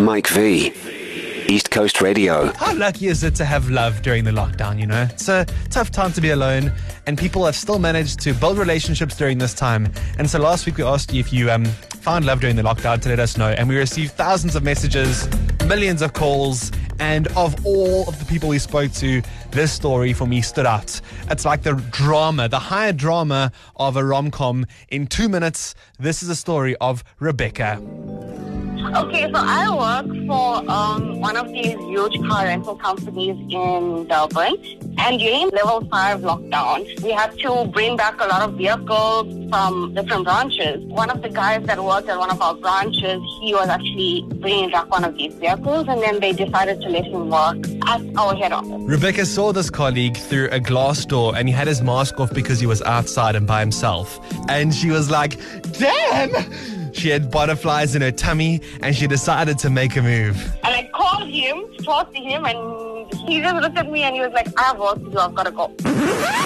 Mike V. East Coast Radio. How lucky is it to have love during the lockdown, you know? It's a tough time to be alone, and people have still managed to build relationships during this time. And so last week we asked you if you um, found love during the lockdown to let us know, and we received thousands of messages, millions of calls, and of all of the people we spoke to, this story for me stood out. It's like the drama, the higher drama of a rom com. In two minutes, this is a story of Rebecca. Okay, so I work for um, one of these huge car rental companies in Durban. And during level five lockdown, we had to bring back a lot of vehicles from different branches. One of the guys that worked at one of our branches, he was actually bringing back one of these vehicles, and then they decided to let him work at our head office. Rebecca saw this colleague through a glass door and he had his mask off because he was outside and by himself. And she was like, damn! She had butterflies in her tummy and she decided to make a move. And I called him, talked to him, and he just looked at me and he was like, ah, I have work to do, I've got to go.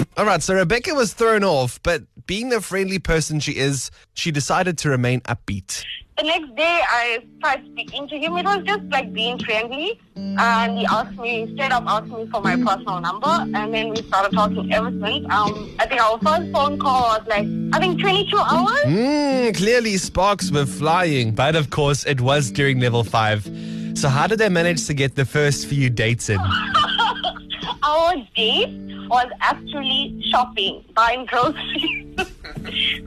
All right, so Rebecca was thrown off, but being the friendly person she is, she decided to remain upbeat. The next day, I tried speaking to him. It was just like being friendly. And he asked me, straight up asked me for my personal number. And then we started talking ever since. Um, I think our first phone call was like, I think 22 hours. Hmm, clearly sparks were flying, but of course it was during level five. So how did they manage to get the first few dates in? Our date was actually shopping, buying groceries.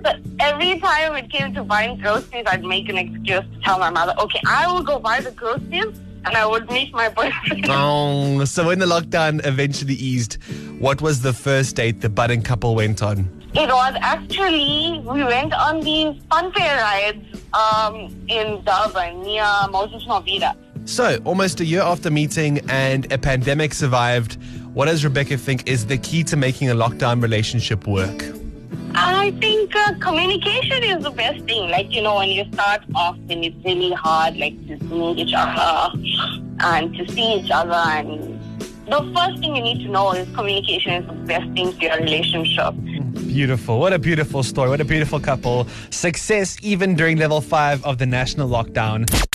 So every time it came to buying groceries, I'd make an excuse to tell my mother, okay, I will go buy the groceries and I would meet my boyfriend. Oh, so when the lockdown eventually eased, what was the first date the budding couple went on? It was actually, we went on these fun fair rides um, in Durban near Moses Mabhida. So, almost a year after meeting and a pandemic survived, what does Rebecca think is the key to making a lockdown relationship work? I think uh, communication is the best thing. Like, you know, when you start off and it's really hard, like, to meet each other and to see each other. And the first thing you need to know is communication is the best thing for your relationship. Beautiful. What a beautiful story. What a beautiful couple. Success even during level five of the national lockdown.